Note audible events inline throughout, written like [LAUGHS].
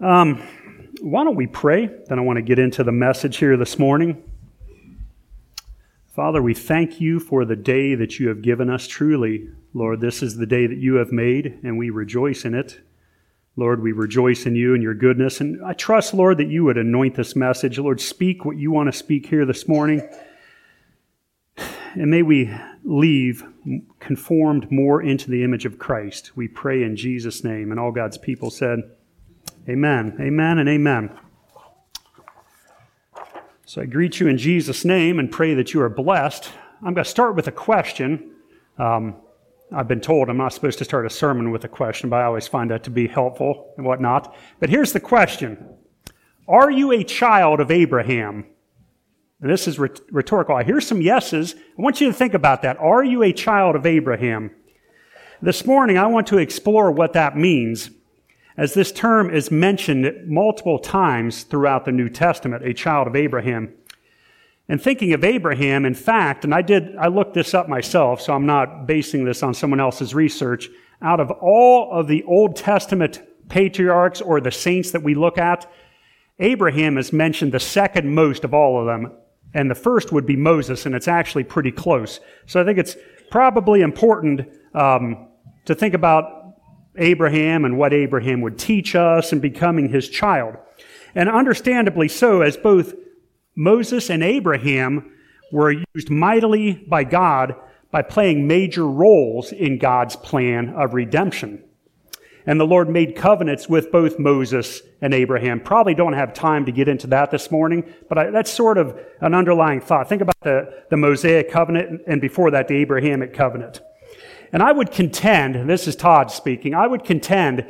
Um, why don't we pray? Then I want to get into the message here this morning. Father, we thank you for the day that you have given us. Truly, Lord, this is the day that you have made, and we rejoice in it. Lord, we rejoice in you and your goodness. And I trust, Lord, that you would anoint this message. Lord, speak what you want to speak here this morning. And may we leave conformed more into the image of Christ. We pray in Jesus' name. And all God's people said, Amen. Amen and amen. So I greet you in Jesus' name and pray that you are blessed. I'm going to start with a question. Um, I've been told I'm not supposed to start a sermon with a question, but I always find that to be helpful and whatnot. But here's the question Are you a child of Abraham? And this is rhetorical. I hear some yeses. I want you to think about that. Are you a child of Abraham? This morning, I want to explore what that means, as this term is mentioned multiple times throughout the New Testament, a child of Abraham. And thinking of Abraham, in fact, and I did, I looked this up myself, so I'm not basing this on someone else's research. Out of all of the Old Testament patriarchs or the saints that we look at, Abraham is mentioned the second most of all of them and the first would be Moses, and it's actually pretty close. So I think it's probably important um, to think about Abraham and what Abraham would teach us and becoming his child. And understandably so, as both Moses and Abraham were used mightily by God by playing major roles in God's plan of redemption. And the Lord made covenants with both Moses and Abraham. Probably don't have time to get into that this morning, but I, that's sort of an underlying thought. Think about the, the Mosaic covenant and before that, the Abrahamic covenant. And I would contend, and this is Todd speaking, I would contend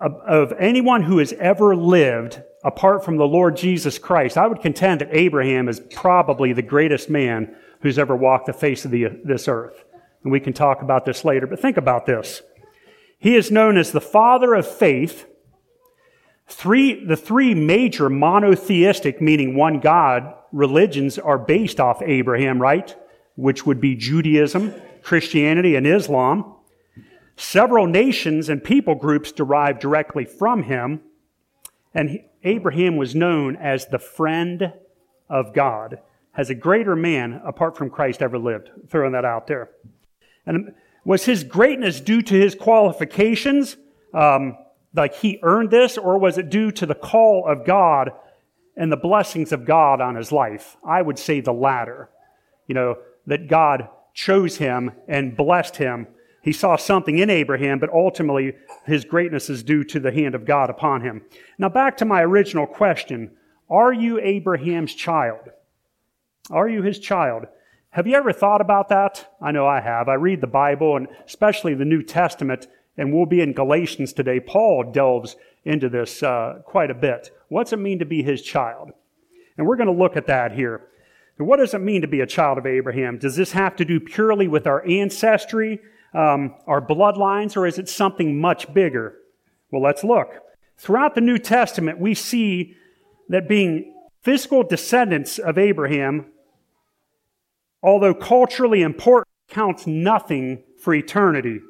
of, of anyone who has ever lived apart from the Lord Jesus Christ, I would contend that Abraham is probably the greatest man who's ever walked the face of the, this earth. And we can talk about this later, but think about this. He is known as the father of faith. Three, the three major monotheistic, meaning one God, religions are based off Abraham, right? Which would be Judaism, Christianity, and Islam. Several nations and people groups derived directly from him. And Abraham was known as the friend of God. Has a greater man apart from Christ ever lived? Throwing that out there. And was his greatness due to his qualifications? Um, like he earned this, or was it due to the call of God and the blessings of God on his life? I would say the latter. You know, that God chose him and blessed him. He saw something in Abraham, but ultimately his greatness is due to the hand of God upon him. Now, back to my original question Are you Abraham's child? Are you his child? Have you ever thought about that? I know I have. I read the Bible and especially the New Testament, and we'll be in Galatians today. Paul delves into this uh, quite a bit. What's it mean to be his child? And we're going to look at that here. What does it mean to be a child of Abraham? Does this have to do purely with our ancestry, um, our bloodlines, or is it something much bigger? Well, let's look. Throughout the New Testament, we see that being physical descendants of Abraham although culturally important, counts nothing for eternity.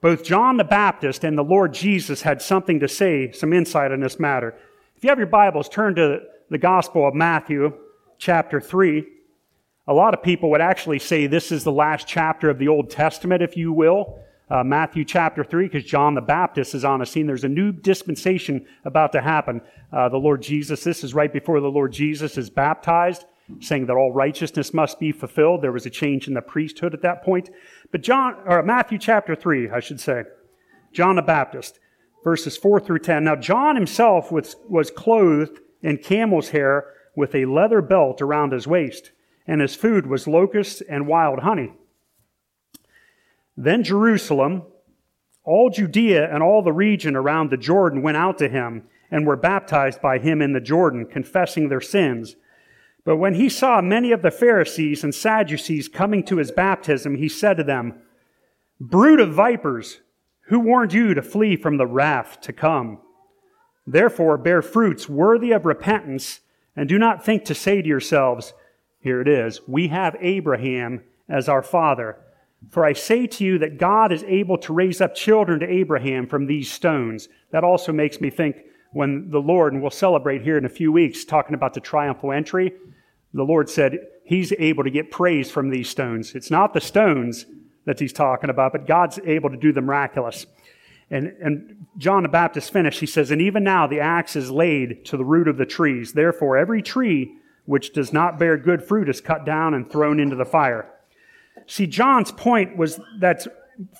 Both John the Baptist and the Lord Jesus had something to say, some insight on this matter. If you have your Bibles, turn to the Gospel of Matthew, chapter 3. A lot of people would actually say this is the last chapter of the Old Testament, if you will. Uh, Matthew chapter 3, because John the Baptist is on the scene. There's a new dispensation about to happen. Uh, the Lord Jesus, this is right before the Lord Jesus is baptized saying that all righteousness must be fulfilled. There was a change in the priesthood at that point. But John, or Matthew chapter 3, I should say, John the Baptist, verses 4 through 10. Now, John himself was, was clothed in camel's hair with a leather belt around his waist, and his food was locusts and wild honey. Then Jerusalem, all Judea and all the region around the Jordan went out to him and were baptized by him in the Jordan, confessing their sins. But when he saw many of the Pharisees and Sadducees coming to his baptism, he said to them, Brood of vipers, who warned you to flee from the wrath to come? Therefore, bear fruits worthy of repentance, and do not think to say to yourselves, Here it is, we have Abraham as our father. For I say to you that God is able to raise up children to Abraham from these stones. That also makes me think when the Lord, and we'll celebrate here in a few weeks, talking about the triumphal entry, the Lord said he's able to get praise from these stones. It's not the stones that he's talking about, but God's able to do the miraculous. And, and John the Baptist finished, he says, And even now the axe is laid to the root of the trees. Therefore, every tree which does not bear good fruit is cut down and thrown into the fire. See, John's point was that's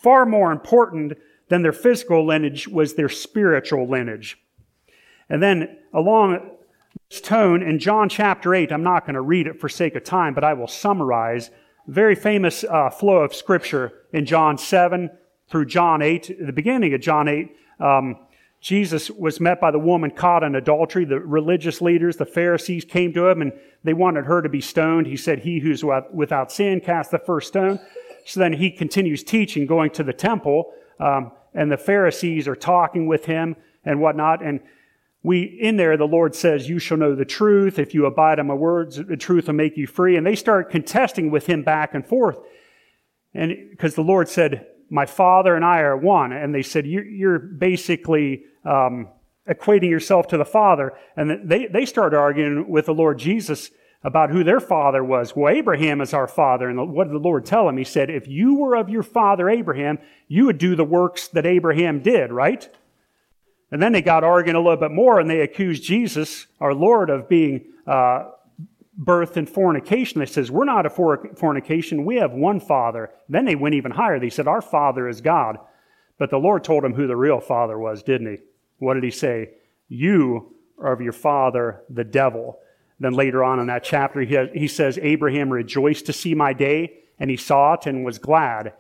far more important than their physical lineage was their spiritual lineage. And then along this tone in John chapter 8, I'm not going to read it for sake of time, but I will summarize. Very famous uh, flow of scripture in John 7 through John 8. The beginning of John 8, um, Jesus was met by the woman caught in adultery. The religious leaders, the Pharisees, came to him and they wanted her to be stoned. He said, He who's without sin cast the first stone. So then he continues teaching, going to the temple, um, and the Pharisees are talking with him and whatnot. And we, in there, the Lord says, You shall know the truth. If you abide in my words, the truth will make you free. And they start contesting with him back and forth. And because the Lord said, My Father and I are one. And they said, You're, basically um, equating yourself to the Father. And they, they started arguing with the Lord Jesus about who their father was. Well, Abraham is our father. And what did the Lord tell him? He said, If you were of your father Abraham, you would do the works that Abraham did, right? And then they got arguing a little bit more and they accused Jesus, our Lord, of being uh, birthed in fornication. They says, we're not a fornication. We have one father. Then they went even higher. They said, our father is God. But the Lord told him who the real father was, didn't he? What did he say? You are of your father, the devil. Then later on in that chapter, he, he says, Abraham rejoiced to see my day, and he saw it and was glad.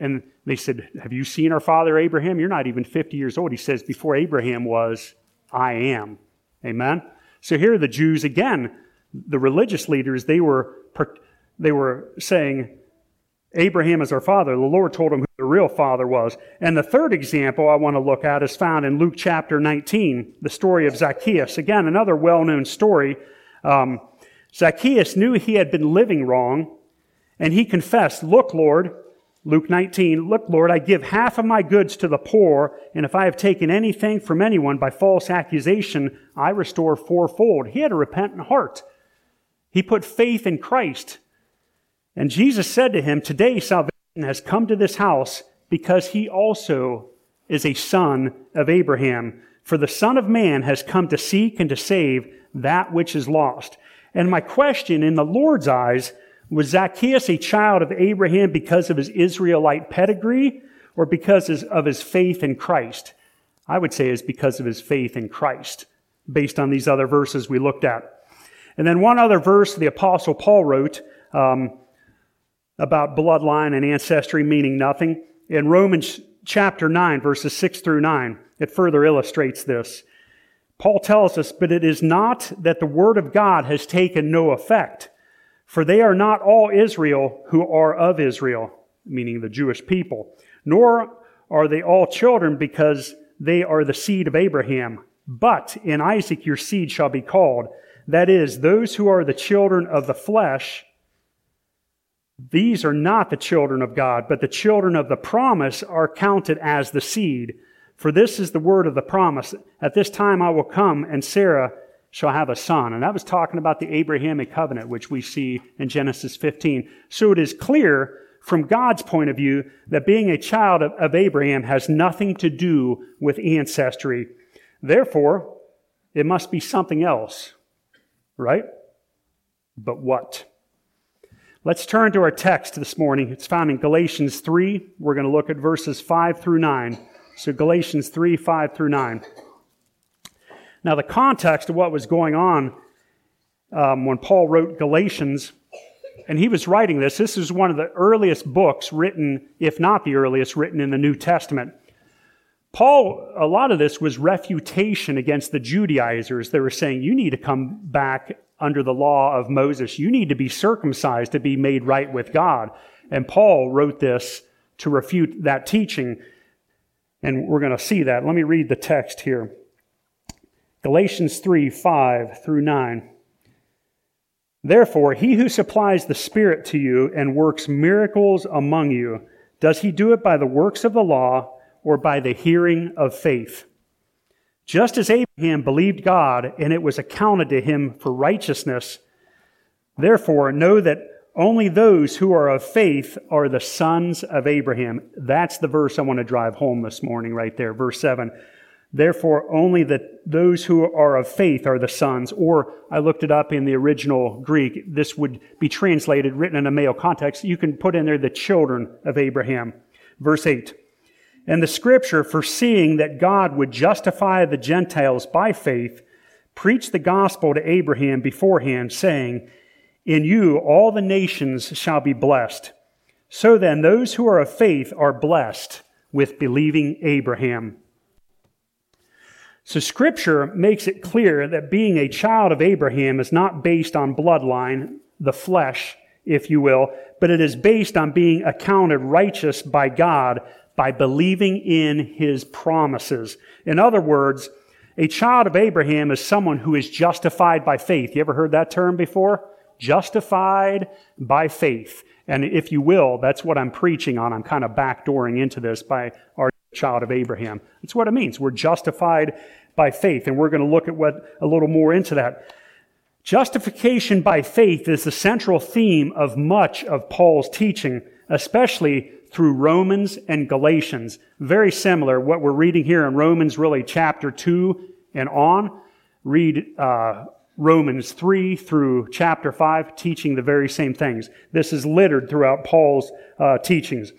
And they said, Have you seen our father Abraham? You're not even 50 years old. He says, Before Abraham was, I am. Amen? So here are the Jews again, the religious leaders, they were, they were saying, Abraham is our father. The Lord told him who the real father was. And the third example I want to look at is found in Luke chapter 19, the story of Zacchaeus. Again, another well known story. Um, Zacchaeus knew he had been living wrong, and he confessed, Look, Lord, Luke 19, Look, Lord, I give half of my goods to the poor, and if I have taken anything from anyone by false accusation, I restore fourfold. He had a repentant heart. He put faith in Christ. And Jesus said to him, Today salvation has come to this house because he also is a son of Abraham. For the Son of Man has come to seek and to save that which is lost. And my question in the Lord's eyes was Zacchaeus a child of Abraham because of his Israelite pedigree or because of his faith in Christ? I would say it's because of his faith in Christ, based on these other verses we looked at. And then one other verse the Apostle Paul wrote um, about bloodline and ancestry meaning nothing. In Romans chapter 9, verses 6 through 9, it further illustrates this. Paul tells us, But it is not that the word of God has taken no effect. For they are not all Israel who are of Israel, meaning the Jewish people, nor are they all children because they are the seed of Abraham. But in Isaac your seed shall be called. That is, those who are the children of the flesh, these are not the children of God, but the children of the promise are counted as the seed. For this is the word of the promise. At this time I will come, and Sarah shall have a son. And that was talking about the Abrahamic covenant, which we see in Genesis 15. So it is clear from God's point of view that being a child of, of Abraham has nothing to do with ancestry. Therefore, it must be something else, right? But what? Let's turn to our text this morning. It's found in Galatians 3. We're going to look at verses 5 through 9. So Galatians 3, 5 through 9. Now, the context of what was going on um, when Paul wrote Galatians, and he was writing this, this is one of the earliest books written, if not the earliest, written in the New Testament. Paul, a lot of this was refutation against the Judaizers. They were saying, you need to come back under the law of Moses. You need to be circumcised to be made right with God. And Paul wrote this to refute that teaching. And we're going to see that. Let me read the text here. Galatians 3 5 through 9. Therefore, he who supplies the Spirit to you and works miracles among you, does he do it by the works of the law or by the hearing of faith? Just as Abraham believed God and it was accounted to him for righteousness, therefore know that only those who are of faith are the sons of Abraham. That's the verse I want to drive home this morning, right there. Verse 7. Therefore, only the, those who are of faith are the sons. Or I looked it up in the original Greek. This would be translated, written in a male context. You can put in there the children of Abraham. Verse 8. And the scripture, foreseeing that God would justify the Gentiles by faith, preached the gospel to Abraham beforehand, saying, In you all the nations shall be blessed. So then, those who are of faith are blessed with believing Abraham. So scripture makes it clear that being a child of Abraham is not based on bloodline, the flesh, if you will, but it is based on being accounted righteous by God by believing in his promises. In other words, a child of Abraham is someone who is justified by faith. You ever heard that term before? Justified by faith. And if you will, that's what I'm preaching on. I'm kind of backdooring into this by our child of Abraham. That's what it means. We're justified by faith. And we're going to look at what a little more into that. Justification by faith is the central theme of much of Paul's teaching, especially through Romans and Galatians. Very similar. What we're reading here in Romans, really chapter 2 and on. Read uh, Romans 3 through chapter 5, teaching the very same things. This is littered throughout Paul's uh, teachings.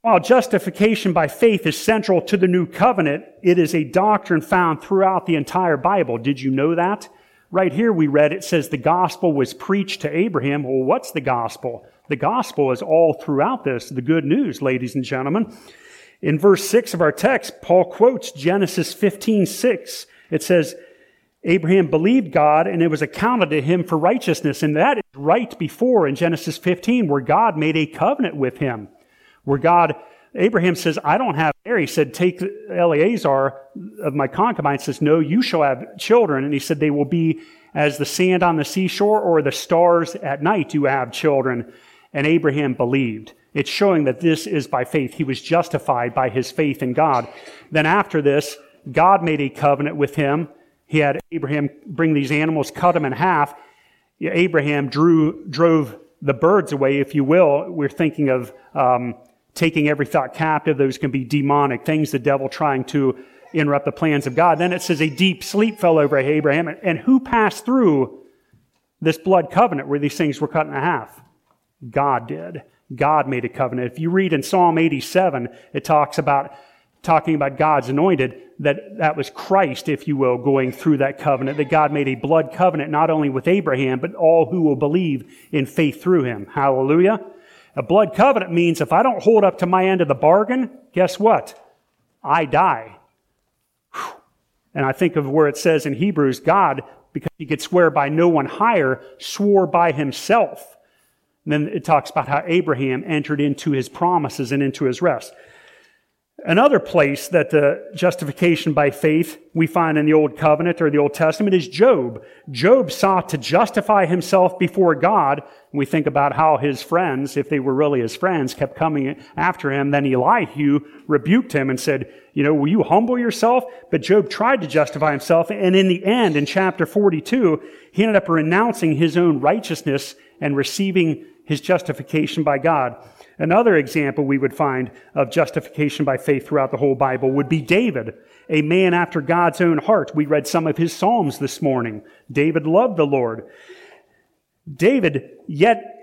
While justification by faith is central to the new covenant, it is a doctrine found throughout the entire Bible. Did you know that? Right here we read it says the gospel was preached to Abraham. Well, what's the gospel? The gospel is all throughout this, the good news, ladies and gentlemen. In verse 6 of our text, Paul quotes Genesis 15, 6. It says, Abraham believed God and it was accounted to him for righteousness. And that is right before in Genesis 15 where God made a covenant with him where God, Abraham says, I don't have heir. He said, take Eleazar of my concubine. He says, no, you shall have children. And he said, they will be as the sand on the seashore or the stars at night you have children. And Abraham believed. It's showing that this is by faith. He was justified by his faith in God. Then after this, God made a covenant with him. He had Abraham bring these animals, cut them in half. Abraham drew, drove the birds away, if you will. We're thinking of um, taking every thought captive. Those can be demonic things, the devil trying to interrupt the plans of God. Then it says a deep sleep fell over Abraham. And who passed through this blood covenant where these things were cut in half? God did. God made a covenant. If you read in Psalm 87, it talks about talking about God's anointed, that that was Christ, if you will, going through that covenant, that God made a blood covenant not only with Abraham, but all who will believe in faith through him. Hallelujah. A blood covenant means if I don't hold up to my end of the bargain, guess what? I die. And I think of where it says in Hebrews, God, because he could swear by no one higher, swore by himself. Then it talks about how Abraham entered into his promises and into his rest. Another place that the justification by faith we find in the Old Covenant or the Old Testament is Job. Job sought to justify himself before God. We think about how his friends, if they were really his friends, kept coming after him. Then Elihu rebuked him and said, you know, will you humble yourself? But Job tried to justify himself. And in the end, in chapter 42, he ended up renouncing his own righteousness and receiving his justification by God. Another example we would find of justification by faith throughout the whole Bible would be David, a man after God's own heart. We read some of his Psalms this morning. David loved the Lord. David, yet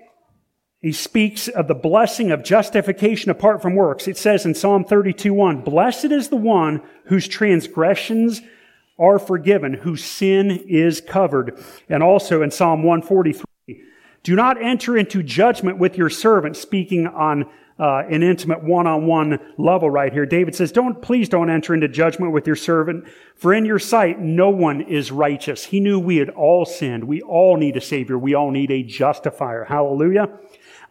he speaks of the blessing of justification apart from works. It says in Psalm 32 1, Blessed is the one whose transgressions are forgiven, whose sin is covered. And also in Psalm 143, do not enter into judgment with your servant, speaking on uh, an intimate one-on-one level right here. David says, don't, please don't enter into judgment with your servant, for in your sight no one is righteous. He knew we had all sinned. We all need a savior. We all need a justifier. Hallelujah.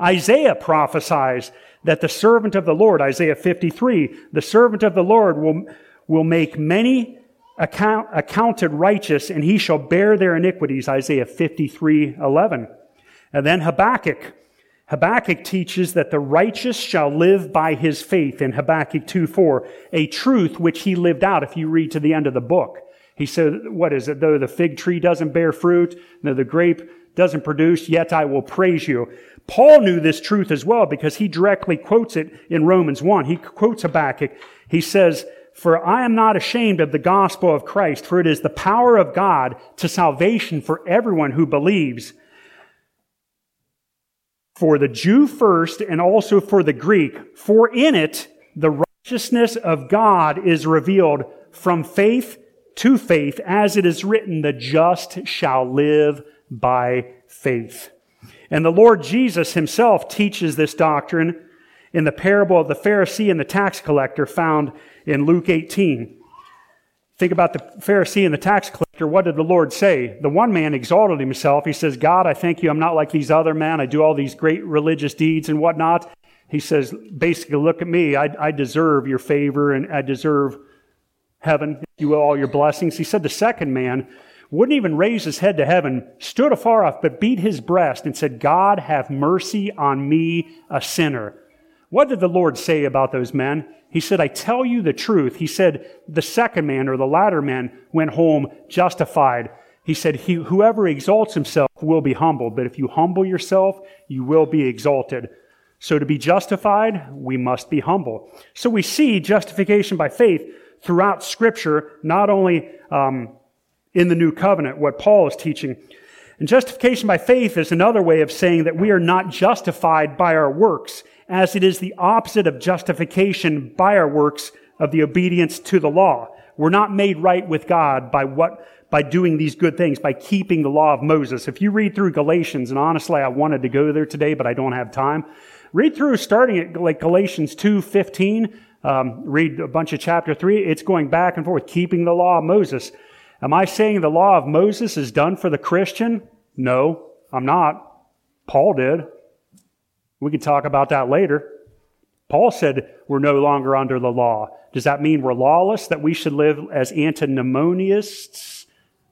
Isaiah prophesies that the servant of the Lord, Isaiah 53, the servant of the Lord will, will make many account, accounted righteous and he shall bear their iniquities, Isaiah 53, 11. And then Habakkuk. Habakkuk teaches that the righteous shall live by his faith in Habakkuk 2 4, a truth which he lived out if you read to the end of the book. He said, What is it? Though the fig tree doesn't bear fruit, though the grape doesn't produce, yet I will praise you. Paul knew this truth as well because he directly quotes it in Romans 1. He quotes Habakkuk. He says, For I am not ashamed of the gospel of Christ, for it is the power of God to salvation for everyone who believes for the Jew first and also for the Greek. For in it, the righteousness of God is revealed from faith to faith, as it is written, the just shall live by faith. And the Lord Jesus himself teaches this doctrine in the parable of the Pharisee and the tax collector found in Luke 18. Think about the Pharisee and the tax collector. What did the Lord say? The one man exalted himself. He says, God, I thank you. I'm not like these other men. I do all these great religious deeds and whatnot. He says, basically, look at me. I, I deserve your favor and I deserve heaven, if you will, all your blessings. He said, the second man wouldn't even raise his head to heaven, stood afar off, but beat his breast and said, God, have mercy on me, a sinner. What did the Lord say about those men? He said, I tell you the truth. He said, the second man or the latter man went home justified. He said, he, whoever exalts himself will be humbled, but if you humble yourself, you will be exalted. So to be justified, we must be humble. So we see justification by faith throughout scripture, not only um, in the new covenant, what Paul is teaching. And justification by faith is another way of saying that we are not justified by our works as it is the opposite of justification by our works of the obedience to the law. We're not made right with God by what, by doing these good things, by keeping the law of Moses. If you read through Galatians, and honestly, I wanted to go there today, but I don't have time. Read through starting at like Galatians 2, 15. Um, read a bunch of chapter 3. It's going back and forth, keeping the law of Moses. Am I saying the law of Moses is done for the Christian? No, I'm not. Paul did. We can talk about that later. Paul said we're no longer under the law. Does that mean we're lawless, that we should live as antinomianists?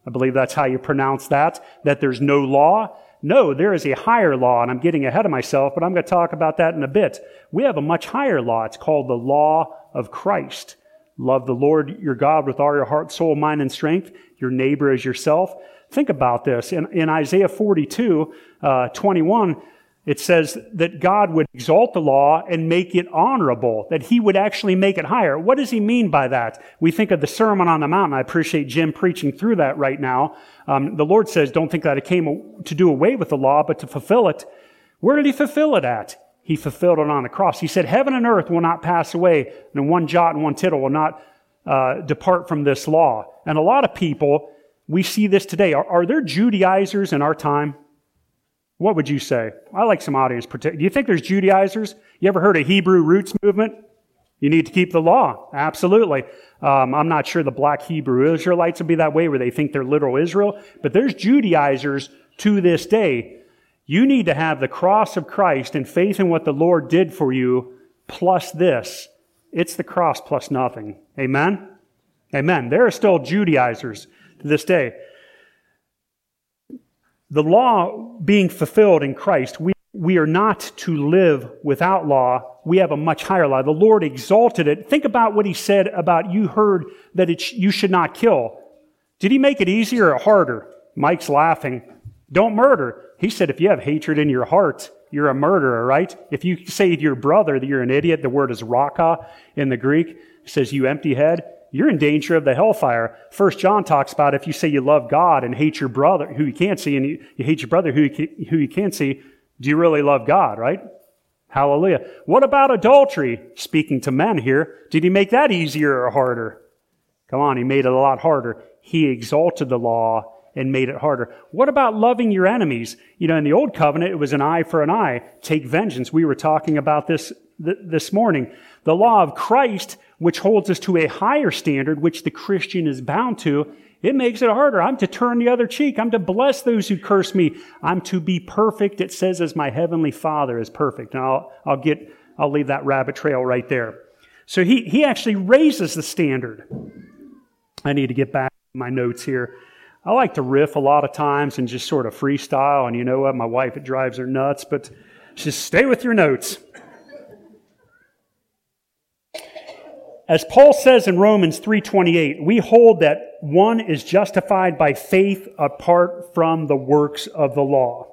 I believe that's how you pronounce that, that there's no law. No, there is a higher law, and I'm getting ahead of myself, but I'm going to talk about that in a bit. We have a much higher law. It's called the law of Christ. Love the Lord your God with all your heart, soul, mind, and strength, your neighbor as yourself. Think about this. In, in Isaiah 42, uh, 21, it says that God would exalt the law and make it honorable, that he would actually make it higher. What does he mean by that? We think of the Sermon on the Mount. I appreciate Jim preaching through that right now. Um, the Lord says, don't think that it came to do away with the law, but to fulfill it. Where did he fulfill it at? He fulfilled it on the cross. He said, heaven and earth will not pass away, and one jot and one tittle will not uh, depart from this law. And a lot of people, we see this today. Are, are there Judaizers in our time? What would you say? I like some audience. Do you think there's Judaizers? You ever heard of Hebrew roots movement? You need to keep the law. Absolutely. Um, I'm not sure the black Hebrew Israelites would be that way where they think they're literal Israel, but there's Judaizers to this day. You need to have the cross of Christ and faith in what the Lord did for you plus this. It's the cross plus nothing. Amen? Amen. There are still Judaizers to this day the law being fulfilled in Christ, we, we are not to live without law. We have a much higher law. The Lord exalted it. Think about what he said about you heard that it, you should not kill. Did he make it easier or harder? Mike's laughing. Don't murder. He said if you have hatred in your heart, you're a murderer, right? If you say to your brother that you're an idiot, the word is raka in the Greek. It says you empty head you're in danger of the hellfire. First John talks about if you say you love God and hate your brother who you can't see, and you, you hate your brother who you, can, who you can't see, do you really love God, right? Hallelujah. What about adultery? Speaking to men here, did he make that easier or harder? Come on, he made it a lot harder. He exalted the law and made it harder. What about loving your enemies? You know, in the old covenant, it was an eye for an eye. Take vengeance. We were talking about this th- this morning. The law of Christ which holds us to a higher standard, which the Christian is bound to, it makes it harder. I'm to turn the other cheek. I'm to bless those who curse me. I'm to be perfect. It says, as my heavenly Father is perfect. And I'll, I'll get, I'll leave that rabbit trail right there. So he, he actually raises the standard. I need to get back to my notes here. I like to riff a lot of times and just sort of freestyle. And you know what? My wife, it drives her nuts. But Just stay with your notes. As Paul says in Romans 3:28, we hold that one is justified by faith apart from the works of the law.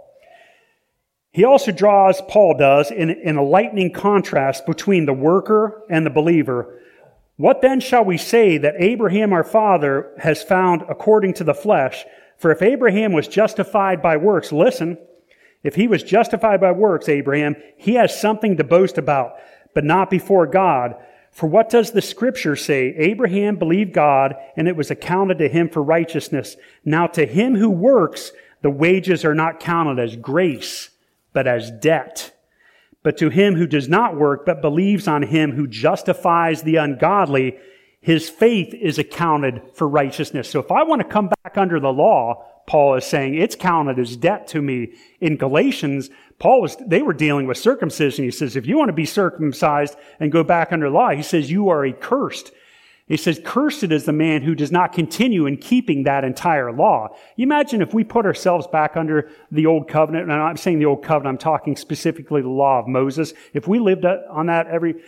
He also draws, Paul does, in, in a lightning contrast between the worker and the believer. What then shall we say that Abraham our father has found according to the flesh? For if Abraham was justified by works, listen, if he was justified by works, Abraham, he has something to boast about, but not before God. For what does the scripture say? Abraham believed God, and it was accounted to him for righteousness. Now to him who works, the wages are not counted as grace, but as debt. But to him who does not work, but believes on him who justifies the ungodly, his faith is accounted for righteousness. So if I want to come back under the law, Paul is saying it's counted as debt to me. In Galatians, Paul was, they were dealing with circumcision. He says, if you want to be circumcised and go back under law, he says, you are accursed. He says, cursed is the man who does not continue in keeping that entire law. You imagine if we put ourselves back under the old covenant, and I'm saying the old covenant, I'm talking specifically the law of Moses. If we lived on that every,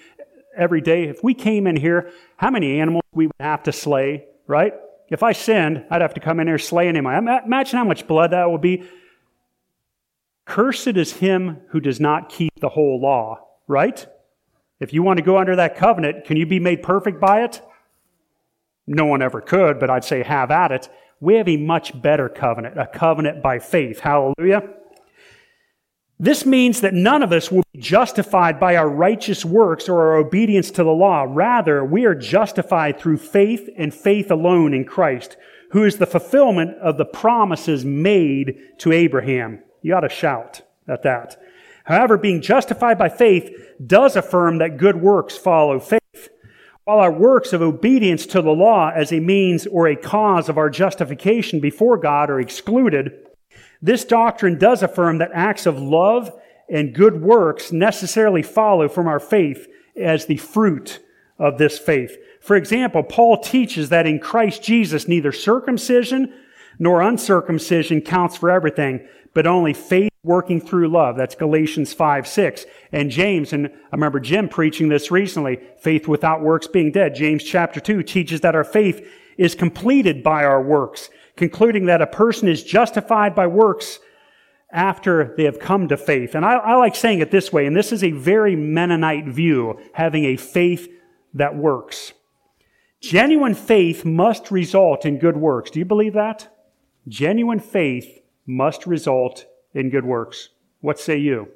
every day, if we came in here, how many animals we would have to slay, right? If I sinned, I'd have to come in here slay an animal. Imagine how much blood that would be. Cursed is him who does not keep the whole law, right? If you want to go under that covenant, can you be made perfect by it? No one ever could, but I'd say have at it. We have a much better covenant, a covenant by faith. Hallelujah. This means that none of us will be justified by our righteous works or our obedience to the law. Rather, we are justified through faith and faith alone in Christ, who is the fulfillment of the promises made to Abraham. You ought to shout at that. However, being justified by faith does affirm that good works follow faith. While our works of obedience to the law as a means or a cause of our justification before God are excluded, this doctrine does affirm that acts of love and good works necessarily follow from our faith as the fruit of this faith. For example, Paul teaches that in Christ Jesus, neither circumcision nor uncircumcision counts for everything, but only faith working through love. That's Galatians 5, 6. And James, and I remember Jim preaching this recently, faith without works being dead. James chapter 2 teaches that our faith is completed by our works, concluding that a person is justified by works after they have come to faith. And I, I like saying it this way, and this is a very Mennonite view, having a faith that works. Genuine faith must result in good works. Do you believe that? Genuine faith must result in good works. What say you?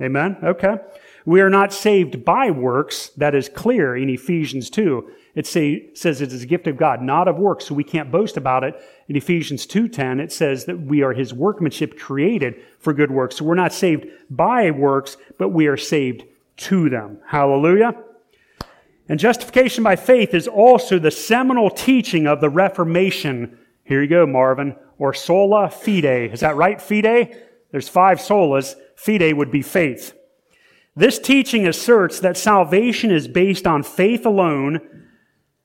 Amen? Okay. We are not saved by works. That is clear in Ephesians 2. It say, says it is a gift of God, not of works, so we can't boast about it. In Ephesians 2.10, it says that we are his workmanship created for good works. So we're not saved by works, but we are saved to them. Hallelujah. And justification by faith is also the seminal teaching of the Reformation. Here you go, Marvin or sola fide. Is that right, fide? There's five solas. Fide would be faith. This teaching asserts that salvation is based on faith alone,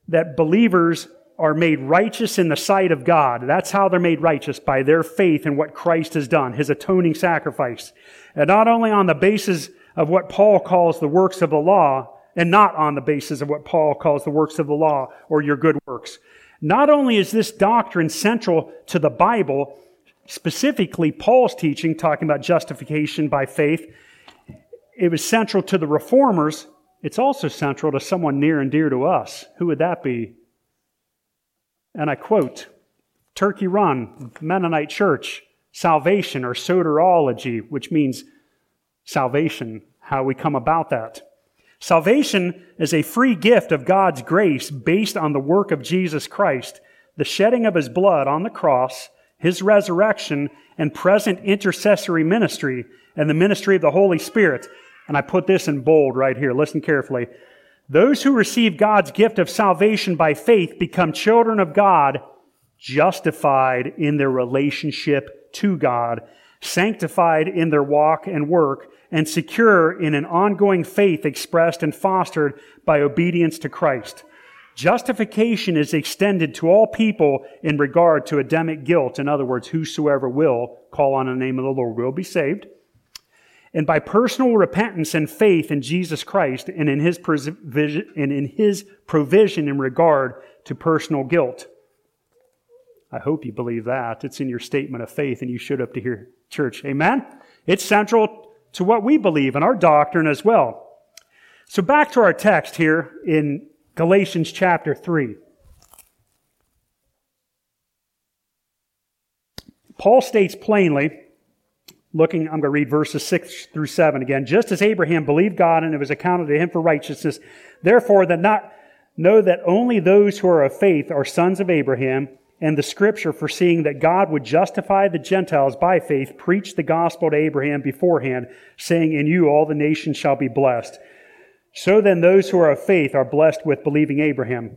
that believers are made righteous in the sight of God. That's how they're made righteous, by their faith in what Christ has done, his atoning sacrifice. And not only on the basis of what Paul calls the works of the law, and not on the basis of what Paul calls the works of the law or your good works. Not only is this doctrine central to the Bible, specifically Paul's teaching, talking about justification by faith, it was central to the reformers. It's also central to someone near and dear to us. Who would that be? And I quote Turkey Run, Mennonite Church, salvation or soteriology, which means salvation, how we come about that. Salvation is a free gift of God's grace based on the work of Jesus Christ, the shedding of his blood on the cross, his resurrection, and present intercessory ministry, and the ministry of the Holy Spirit. And I put this in bold right here. Listen carefully. Those who receive God's gift of salvation by faith become children of God, justified in their relationship to God, sanctified in their walk and work, and secure in an ongoing faith expressed and fostered by obedience to Christ. Justification is extended to all people in regard to Adamic guilt. In other words, whosoever will call on the name of the Lord will be saved. and by personal repentance and faith in Jesus Christ and in his provision, and in his provision in regard to personal guilt. I hope you believe that. It's in your statement of faith and you showed up to hear church. Amen? It's central to what we believe in our doctrine as well. So back to our text here in Galatians chapter 3. Paul states plainly, looking, I'm going to read verses 6 through 7 again. Just as Abraham believed God and it was accounted to him for righteousness, therefore that not know that only those who are of faith are sons of Abraham, and the scripture foreseeing that God would justify the Gentiles by faith, preached the gospel to Abraham beforehand, saying, In you all the nations shall be blessed. So then those who are of faith are blessed with believing Abraham.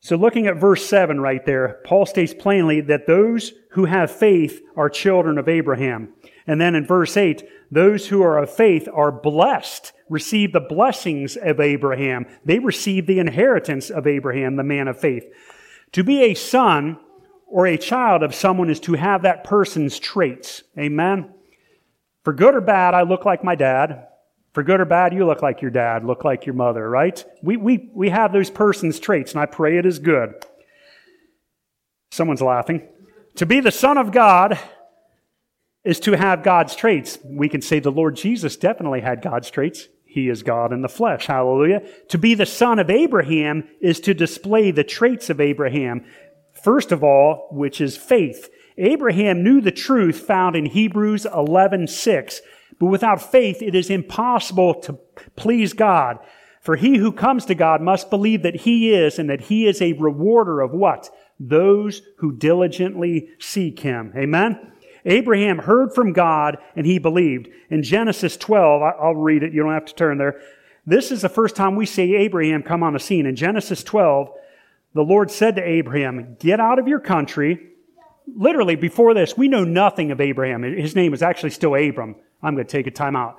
So looking at verse 7 right there, Paul states plainly that those who have faith are children of Abraham. And then in verse 8, those who are of faith are blessed, receive the blessings of Abraham. They receive the inheritance of Abraham, the man of faith. To be a son or a child of someone is to have that person's traits. Amen? For good or bad, I look like my dad. For good or bad, you look like your dad, look like your mother, right? We, we, we have those person's traits, and I pray it is good. Someone's laughing. To be the Son of God is to have God's traits. We can say the Lord Jesus definitely had God's traits. He is God in the flesh. Hallelujah. To be the son of Abraham is to display the traits of Abraham. First of all, which is faith. Abraham knew the truth found in Hebrews 11:6 but without faith, it is impossible to please God. For he who comes to God must believe that he is and that he is a rewarder of what? Those who diligently seek him. Amen? Abraham heard from God and he believed. In Genesis 12, I'll read it. You don't have to turn there. This is the first time we see Abraham come on the scene. In Genesis 12, the Lord said to Abraham, Get out of your country. Literally, before this, we know nothing of Abraham. His name is actually still Abram. I'm going to take a time out.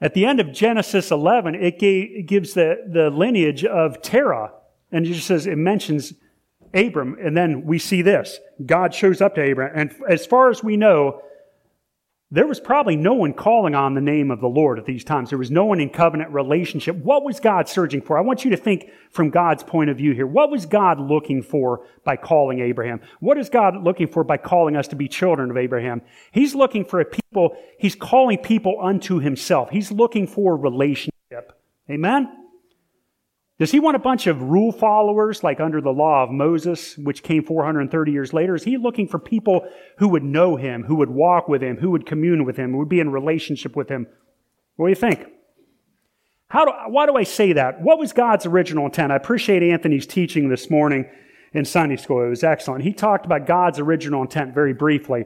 At the end of Genesis 11, it, gives the, the lineage of Terah. And it just says, it mentions Abram. And then we see this. God shows up to Abram. And as far as we know, there was probably no one calling on the name of the Lord at these times. There was no one in covenant relationship. What was God searching for? I want you to think from God's point of view here. What was God looking for by calling Abraham? What is God looking for by calling us to be children of Abraham? He's looking for a people, he's calling people unto himself. He's looking for relationship. Amen? Does he want a bunch of rule followers like under the law of Moses, which came 430 years later? Is he looking for people who would know him, who would walk with him, who would commune with him, who would be in relationship with him? What do you think? How do, why do I say that? What was God's original intent? I appreciate Anthony's teaching this morning in Sunday school. It was excellent. He talked about God's original intent very briefly.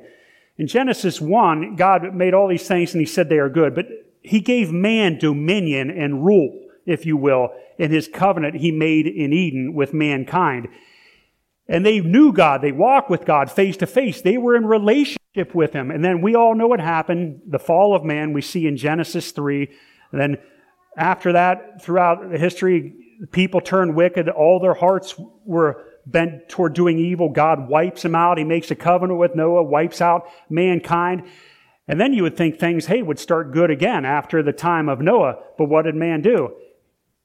In Genesis 1, God made all these things and he said they are good, but he gave man dominion and rule if you will, in his covenant he made in Eden with mankind. And they knew God. They walked with God face to face. They were in relationship with him. And then we all know what happened. The fall of man we see in Genesis 3. And then after that, throughout history, people turned wicked. All their hearts were bent toward doing evil. God wipes them out. He makes a covenant with Noah, wipes out mankind. And then you would think things, hey, would start good again after the time of Noah. But what did man do?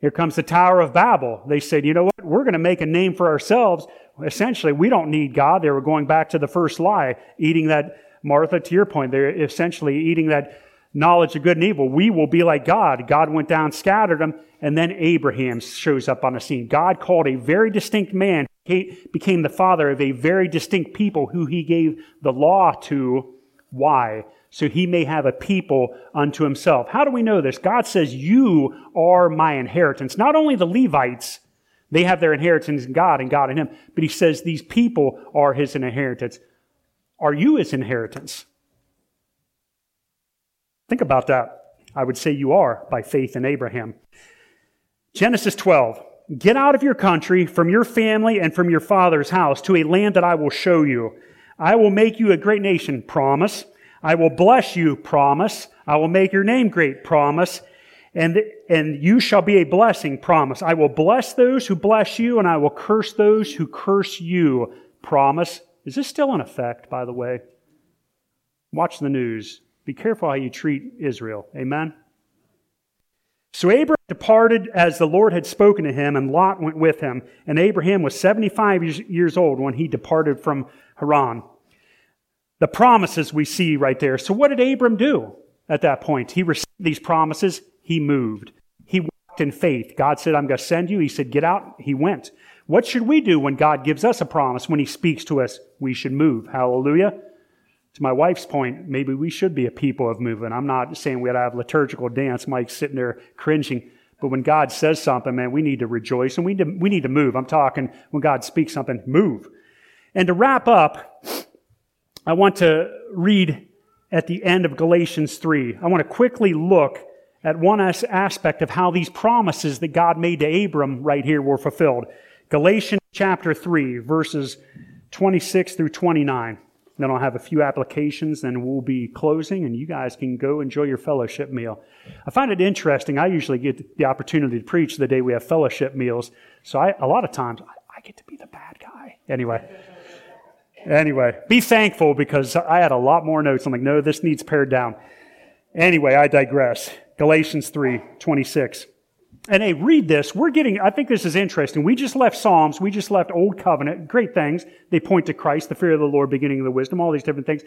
Here comes the Tower of Babel. They said, you know what? We're going to make a name for ourselves. Essentially, we don't need God. They were going back to the first lie, eating that, Martha, to your point, they're essentially eating that knowledge of good and evil. We will be like God. God went down, scattered them, and then Abraham shows up on the scene. God called a very distinct man, became the father of a very distinct people who he gave the law to. Why? So he may have a people unto himself. How do we know this? God says, You are my inheritance. Not only the Levites, they have their inheritance in God and God in him, but he says these people are his inheritance. Are you his inheritance? Think about that. I would say you are by faith in Abraham. Genesis 12. Get out of your country, from your family, and from your father's house to a land that I will show you. I will make you a great nation. Promise. I will bless you, promise. I will make your name great, promise. And, and you shall be a blessing, promise. I will bless those who bless you, and I will curse those who curse you, promise. Is this still in effect, by the way? Watch the news. Be careful how you treat Israel. Amen? So Abraham departed as the Lord had spoken to him, and Lot went with him. And Abraham was 75 years old when he departed from Haran. The promises we see right there. So what did Abram do at that point? He received these promises. He moved. He walked in faith. God said, I'm going to send you. He said, get out. He went. What should we do when God gives us a promise? When he speaks to us, we should move. Hallelujah to my wife's point, maybe we should be a people of movement. I'm not saying we ought to have liturgical dance, Mike's sitting there cringing. But when God says something, man, we need to rejoice and we need to, we need to move. I'm talking when God speaks something, move. And to wrap up, I want to read at the end of Galatians 3. I want to quickly look at one aspect of how these promises that God made to Abram right here were fulfilled. Galatians chapter 3, verses 26 through 29. Then I'll have a few applications, and we'll be closing, and you guys can go enjoy your fellowship meal. I find it interesting. I usually get the opportunity to preach the day we have fellowship meals, so I, a lot of times I get to be the bad guy. Anyway, anyway, be thankful because I had a lot more notes. I'm like, no, this needs pared down. Anyway, I digress. Galatians 3 26. And hey, read this. We're getting, I think this is interesting. We just left Psalms. We just left Old Covenant. Great things. They point to Christ, the fear of the Lord, beginning of the wisdom, all these different things.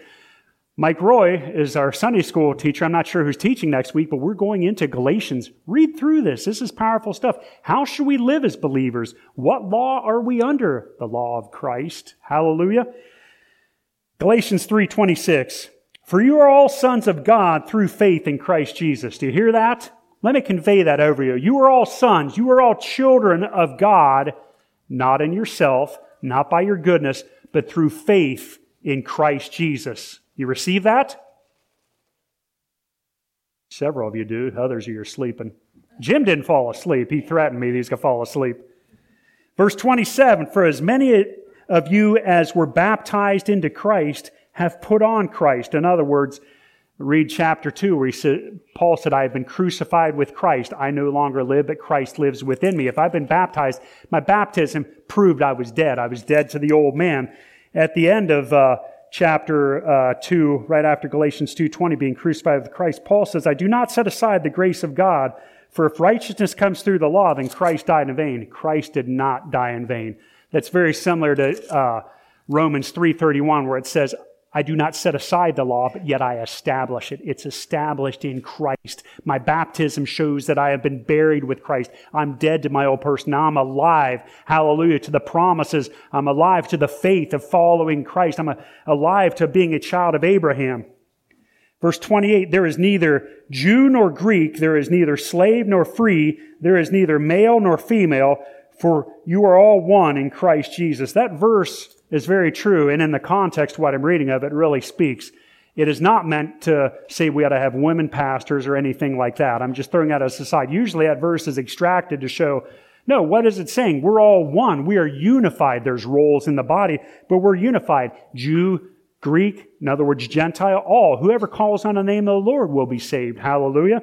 Mike Roy is our Sunday school teacher. I'm not sure who's teaching next week, but we're going into Galatians. Read through this. This is powerful stuff. How should we live as believers? What law are we under? The law of Christ. Hallelujah. Galatians 3:26. For you are all sons of God through faith in Christ Jesus. Do you hear that? Let me convey that over you. You are all sons. You are all children of God, not in yourself, not by your goodness, but through faith in Christ Jesus. You receive that? Several of you do. Others of you are sleeping. Jim didn't fall asleep. He threatened me that he's going to fall asleep. Verse 27 For as many of you as were baptized into Christ have put on Christ. In other words, Read chapter 2 where he said, Paul said, I have been crucified with Christ. I no longer live, but Christ lives within me. If I've been baptized, my baptism proved I was dead. I was dead to the old man. At the end of uh, chapter uh, 2, right after Galatians 2.20, being crucified with Christ, Paul says, I do not set aside the grace of God, for if righteousness comes through the law, then Christ died in vain. Christ did not die in vain. That's very similar to uh, Romans 3.31, where it says, I do not set aside the law, but yet I establish it. It's established in Christ. My baptism shows that I have been buried with Christ. I'm dead to my old person. Now I'm alive. Hallelujah. To the promises. I'm alive to the faith of following Christ. I'm alive to being a child of Abraham. Verse 28, there is neither Jew nor Greek. There is neither slave nor free. There is neither male nor female, for you are all one in Christ Jesus. That verse is very true, and in the context what I'm reading of, it really speaks. It is not meant to say we ought to have women pastors or anything like that. I'm just throwing that as a side. Usually that verse is extracted to show, no, what is it saying? We're all one. We are unified. There's roles in the body, but we're unified. Jew, Greek, in other words, Gentile, all. Whoever calls on the name of the Lord will be saved. Hallelujah.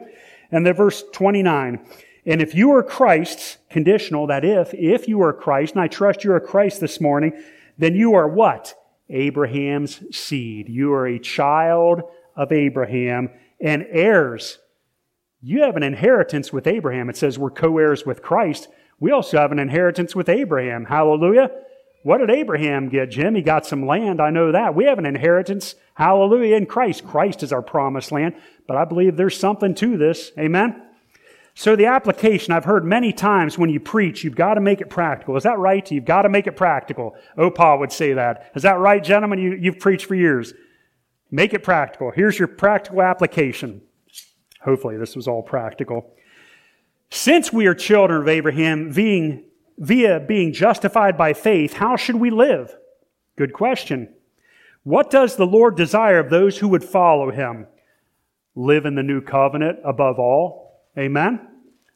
And then verse 29. And if you are Christ's, conditional, that if, if you are Christ, and I trust you are Christ this morning, then you are what? Abraham's seed. You are a child of Abraham and heirs. You have an inheritance with Abraham. It says we're co heirs with Christ. We also have an inheritance with Abraham. Hallelujah. What did Abraham get, Jim? He got some land. I know that. We have an inheritance. Hallelujah in Christ. Christ is our promised land. But I believe there's something to this. Amen. So the application, I've heard many times when you preach, you've got to make it practical. Is that right? You've got to make it practical. Oh, Opa would say that. Is that right, gentlemen? You, you've preached for years. Make it practical. Here's your practical application. Hopefully this was all practical. Since we are children of Abraham, being, via being justified by faith, how should we live? Good question. What does the Lord desire of those who would follow him? Live in the new covenant above all Amen?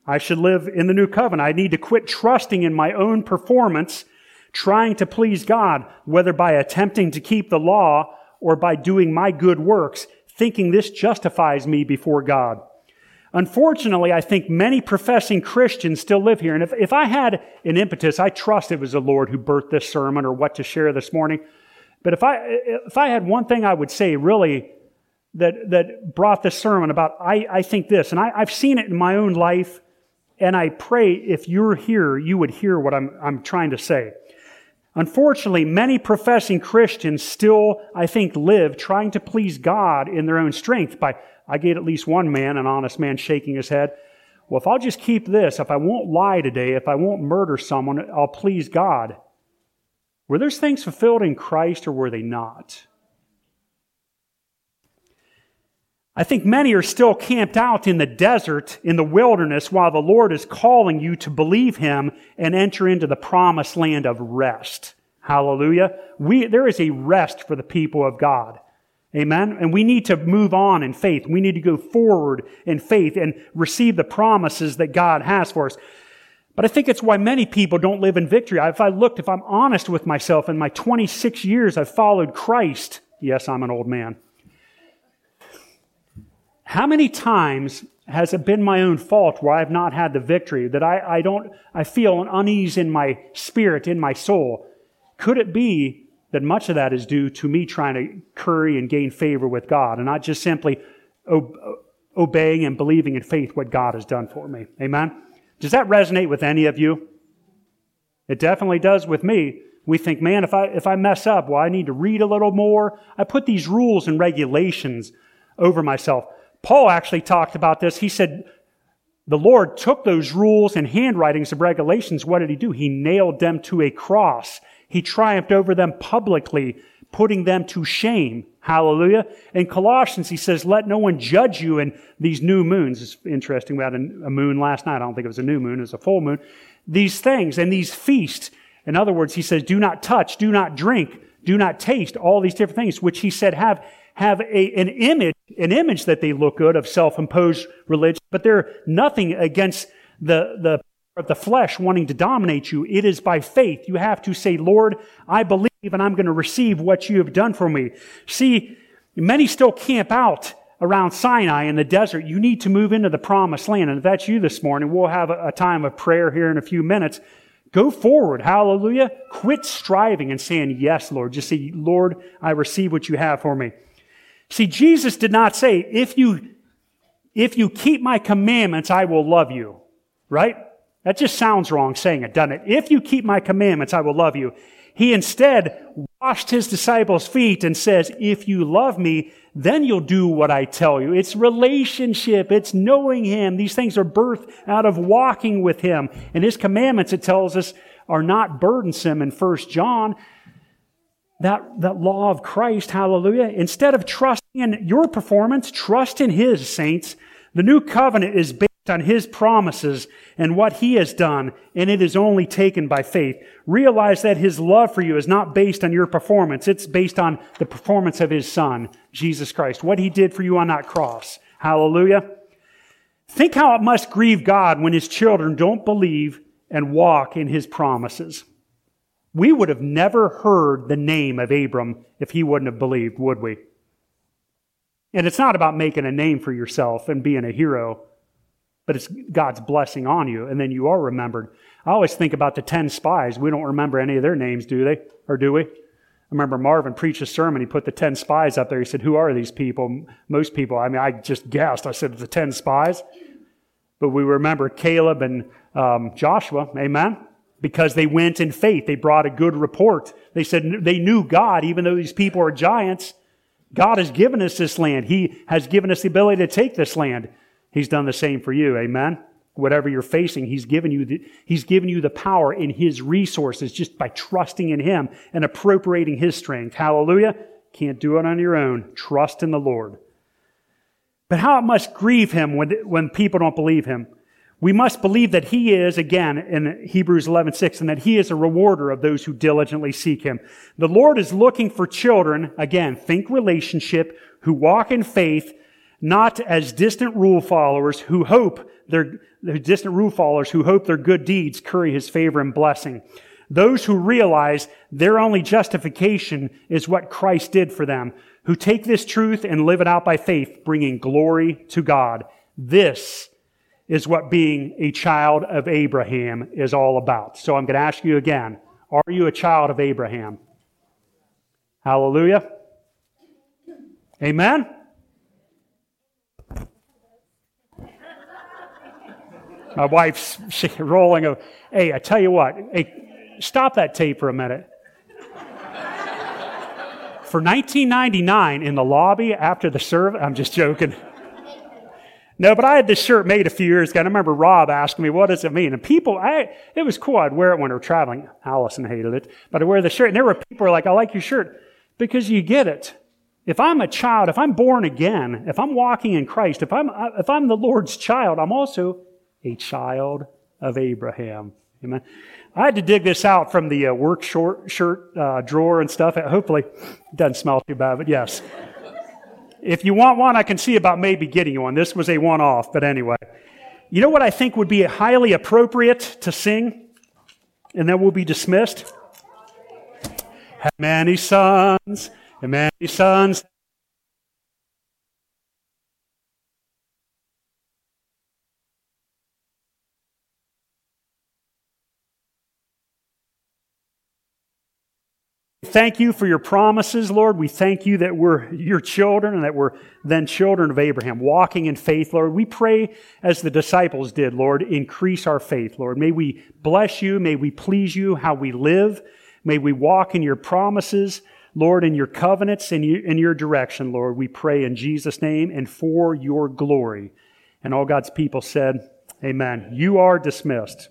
I should live in the new covenant. I need to quit trusting in my own performance, trying to please God, whether by attempting to keep the law or by doing my good works, thinking this justifies me before God. Unfortunately, I think many professing Christians still live here. And if, if I had an impetus, I trust it was the Lord who birthed this sermon or what to share this morning. But if I, if I had one thing I would say really that, that brought this sermon about, I, I think this, and I, I've seen it in my own life, and I pray if you're here, you would hear what I'm, I'm trying to say. Unfortunately, many professing Christians still, I think, live trying to please God in their own strength by, I get at least one man, an honest man, shaking his head. Well, if I'll just keep this, if I won't lie today, if I won't murder someone, I'll please God. Were those things fulfilled in Christ or were they not? I think many are still camped out in the desert, in the wilderness, while the Lord is calling you to believe Him and enter into the promised land of rest. Hallelujah. We, there is a rest for the people of God. Amen. And we need to move on in faith. We need to go forward in faith and receive the promises that God has for us. But I think it's why many people don't live in victory. If I looked, if I'm honest with myself, in my 26 years I've followed Christ, yes, I'm an old man. How many times has it been my own fault where I've not had the victory, that I, I don't, I feel an unease in my spirit, in my soul? Could it be that much of that is due to me trying to curry and gain favor with God and not just simply obeying and believing in faith what God has done for me? Amen? Does that resonate with any of you? It definitely does with me. We think, man, if I, if I mess up, well, I need to read a little more. I put these rules and regulations over myself. Paul actually talked about this. He said, the Lord took those rules and handwritings of regulations. What did he do? He nailed them to a cross. He triumphed over them publicly, putting them to shame. Hallelujah. In Colossians, he says, let no one judge you in these new moons. It's interesting. We had a moon last night. I don't think it was a new moon. It was a full moon. These things and these feasts. In other words, he says, do not touch, do not drink, do not taste, all these different things, which he said have have a, an image, an image that they look good of self-imposed religion, but they're nothing against the, the, of the flesh wanting to dominate you. It is by faith. You have to say, Lord, I believe and I'm going to receive what you have done for me. See, many still camp out around Sinai in the desert. You need to move into the promised land. And if that's you this morning, we'll have a time of prayer here in a few minutes. Go forward. Hallelujah. Quit striving and saying, Yes, Lord. Just say, Lord, I receive what you have for me. See, Jesus did not say, if you, if you keep my commandments, I will love you. Right? That just sounds wrong saying it, doesn't it? If you keep my commandments, I will love you. He instead washed his disciples' feet and says, if you love me, then you'll do what I tell you. It's relationship. It's knowing him. These things are birthed out of walking with him. And his commandments, it tells us, are not burdensome in 1 John that, that law of Christ, hallelujah. Instead of trusting in your performance, trust in His, saints. The new covenant is based on His promises and what He has done, and it is only taken by faith. Realize that His love for you is not based on your performance. It's based on the performance of His Son, Jesus Christ. What He did for you on that cross. Hallelujah. Think how it must grieve God when His children don't believe and walk in His promises. We would have never heard the name of Abram if he wouldn't have believed, would we? And it's not about making a name for yourself and being a hero, but it's God's blessing on you, and then you are remembered. I always think about the 10 spies. We don't remember any of their names, do they? Or do we? I remember Marvin preached a sermon. He put the 10 spies up there. He said, Who are these people? Most people, I mean, I just guessed. I said, The 10 spies. But we remember Caleb and um, Joshua. Amen because they went in faith. They brought a good report. They said they knew God, even though these people are giants. God has given us this land. He has given us the ability to take this land. He's done the same for you. Amen. Whatever you're facing, He's given you the, He's given you the power in His resources just by trusting in Him and appropriating His strength. Hallelujah. Can't do it on your own. Trust in the Lord. But how it must grieve Him when, when people don't believe Him. We must believe that he is, again, in Hebrews 11, 6, and that he is a rewarder of those who diligently seek him. The Lord is looking for children, again, think relationship, who walk in faith, not as distant rule followers who hope their, their distant rule followers who hope their good deeds curry his favor and blessing. Those who realize their only justification is what Christ did for them, who take this truth and live it out by faith, bringing glory to God. This is what being a child of Abraham is all about. So I'm going to ask you again Are you a child of Abraham? Hallelujah. Amen. My wife's [LAUGHS] rolling over. Hey, I tell you what. Hey, stop that tape for a minute. For 1999 in the lobby after the service, I'm just joking. No, but I had this shirt made a few years ago. And I remember Rob asking me, what does it mean? And people, I, it was cool. I'd wear it when we were traveling. Allison hated it. But I'd wear the shirt. And there were people who were like, I like your shirt because you get it. If I'm a child, if I'm born again, if I'm walking in Christ, if I'm, if I'm the Lord's child, I'm also a child of Abraham. Amen. I had to dig this out from the uh, work short, shirt uh, drawer and stuff. Hopefully, it doesn't smell too bad, but yes. If you want one, I can see about maybe getting you one. This was a one off, but anyway. You know what I think would be highly appropriate to sing? And then we'll be dismissed. Have many sons, and many sons Thank you for your promises, Lord. We thank you that we're your children and that we're then children of Abraham, walking in faith, Lord. We pray as the disciples did, Lord, increase our faith, Lord. May we bless you. May we please you how we live. May we walk in your promises, Lord, in your covenants, in in your direction, Lord. We pray in Jesus' name and for your glory. And all God's people said, Amen. You are dismissed.